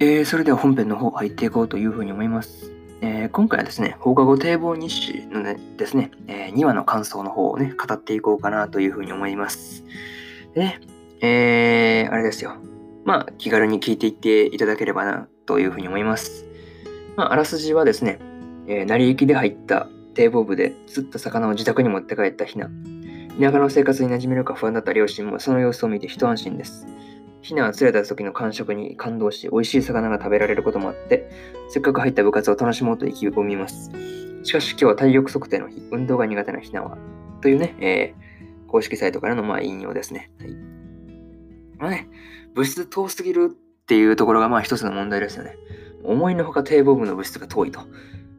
えー、それでは本編の方入っていこうというふうに思います。えー今回はですね、放課後堤防日誌のねですね、え2話の感想の方をね、語っていこうかなというふうに思います。で、えー、あれですよ。まあ、気軽に聞いていっていただければなというふうに思います。まあ、あらすじはですね、えー成り行きで入った堤防部で釣った魚を自宅に持って帰ったヒナ。田舎の生活に馴染めるか不安だった両親もその様子を見て一安心です。ヒナは釣れた時の感触に感動し、美味しい魚が食べられることもあって、せっかく入った部活を楽しもうと意気込みます。しかし今日は体力測定の日、運動が苦手なヒナは、というね、えー公式サイトからのまあ引用ですね。はい。まあね、物質遠すぎるっていうところがまあ一つの問題ですよね。思いのほか堤防部の物質が遠いと。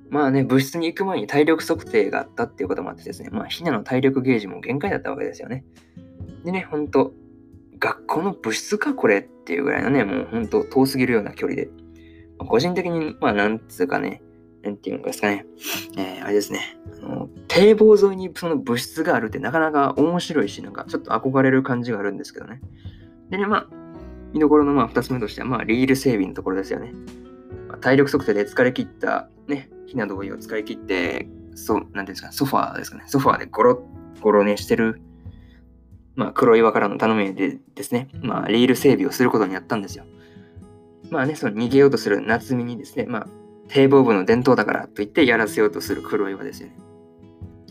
まあね、物質に行く前に体力測定があったっていうこともあってですね、まあ、ヒナの体力ゲージも限界だったわけですよね。でね、ほんと、学校の物質かこれっていうぐらいのね、もうほんと遠すぎるような距離で、個人的に、まあ、なんつうかね、なんていうんですかね、えーあれですね、あの堤防沿いにその物質があるってなかなか面白いし、なんかちょっと憧れる感じがあるんですけどね。でね、まあ、見どころのまあ2つ目としては、まあ、リール整備のところですよね。まあ体力測定で疲れ切った、ね、ひな同意を使い切って、そう、なんていうんですか、ソファーですかね、ソファーでゴロッ、ゴロ寝してる、まあ、黒岩からの頼みでですね、まあ、リール整備をすることになったんですよ。まあね、その逃げようとする夏美にですね、まあ、堤防部の伝統だからと言ってやらせようとする黒岩ですよね。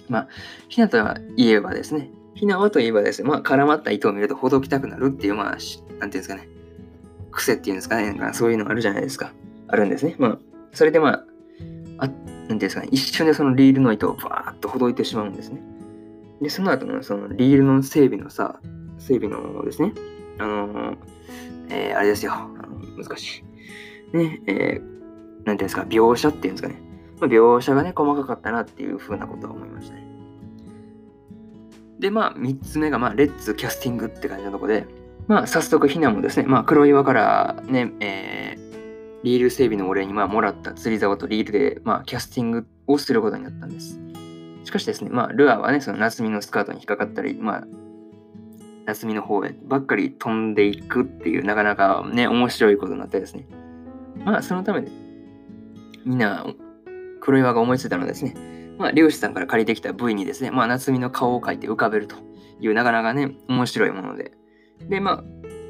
まあ、ひなとはいえばですね、ひなはといえばですね、まあ、絡まった糸を見るとほどきたくなるっていう、まあ、なんていうんですかね、癖っていうんですかね、なんかそういうのあるじゃないですか。あるんですね。まあ、それでまあ、あなんていうんですかね、一瞬でそのリールの糸をバーッとほどいてしまうんですね。で、その後のそのリールの整備のさ、整備のですね、あのーえーあれですよ、あの難しい。ね、えーなんていうんですか、描写っていうんですかね。まあ、描写がね、細かかったなっていうふうなことは思いましたね。で、まあ、3つ目が、まあ、レッツキャスティングって感じのとこで、まあ、早速、ひなもですね、まあ、黒岩からね、えーリール整備のお礼に、まあ、もらった釣り竿とリールで、まあ、キャスティングをすることになったんです。しかしですね、まあ、ルアーはね、その夏美のスカートに引っかかったり、まあ、夏美の方へばっかり飛んでいくっていう、なかなかね、面白いことになってですね。まあ、そのためで、みんな、黒岩が思いついたのですね、まあ、漁師さんから借りてきた V にですね、まあ、夏美の顔を描いて浮かべるという、なかなかね、面白いもので。で、まあ、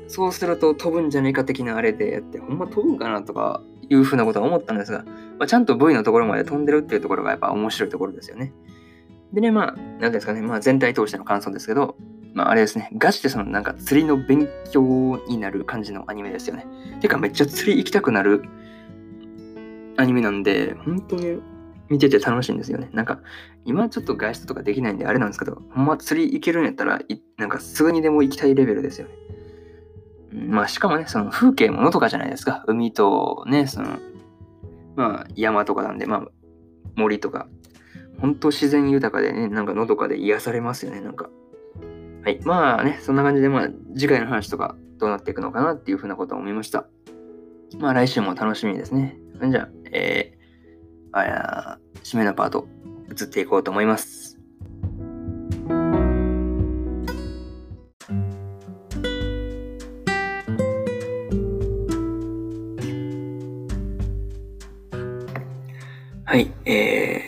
そうすると飛ぶんじゃねえか的なあれでやって、ほんま飛ぶんかなとかいうふうなことは思ったんですが、まあ、ちゃんと V のところまで飛んでるっていうところがやっぱ面白いところですよね。でね、まあ、なんですかね、まあ全体通しての感想ですけど、まああれですね、ガチでそのなんか釣りの勉強になる感じのアニメですよね。てかめっちゃ釣り行きたくなるアニメなんで、本当に見てて楽しいんですよね。なんか、今ちょっと外出とかできないんであれなんですけど、ほんま釣り行けるんやったら、なんかすぐにでも行きたいレベルですよね。まあしかもね、その風景ものとかじゃないですか。海とね、その、まあ山とかなんで、まあ森とか、本当自然豊かでね、なんかのどかで癒されますよね、なんか。はい。まあね、そんな感じで、まあ次回の話とかどうなっていくのかなっていうふうなことを思いました。まあ来週も楽しみですね。じゃあ、えー、あや締めのパート、移っていこうと思います。はい、え、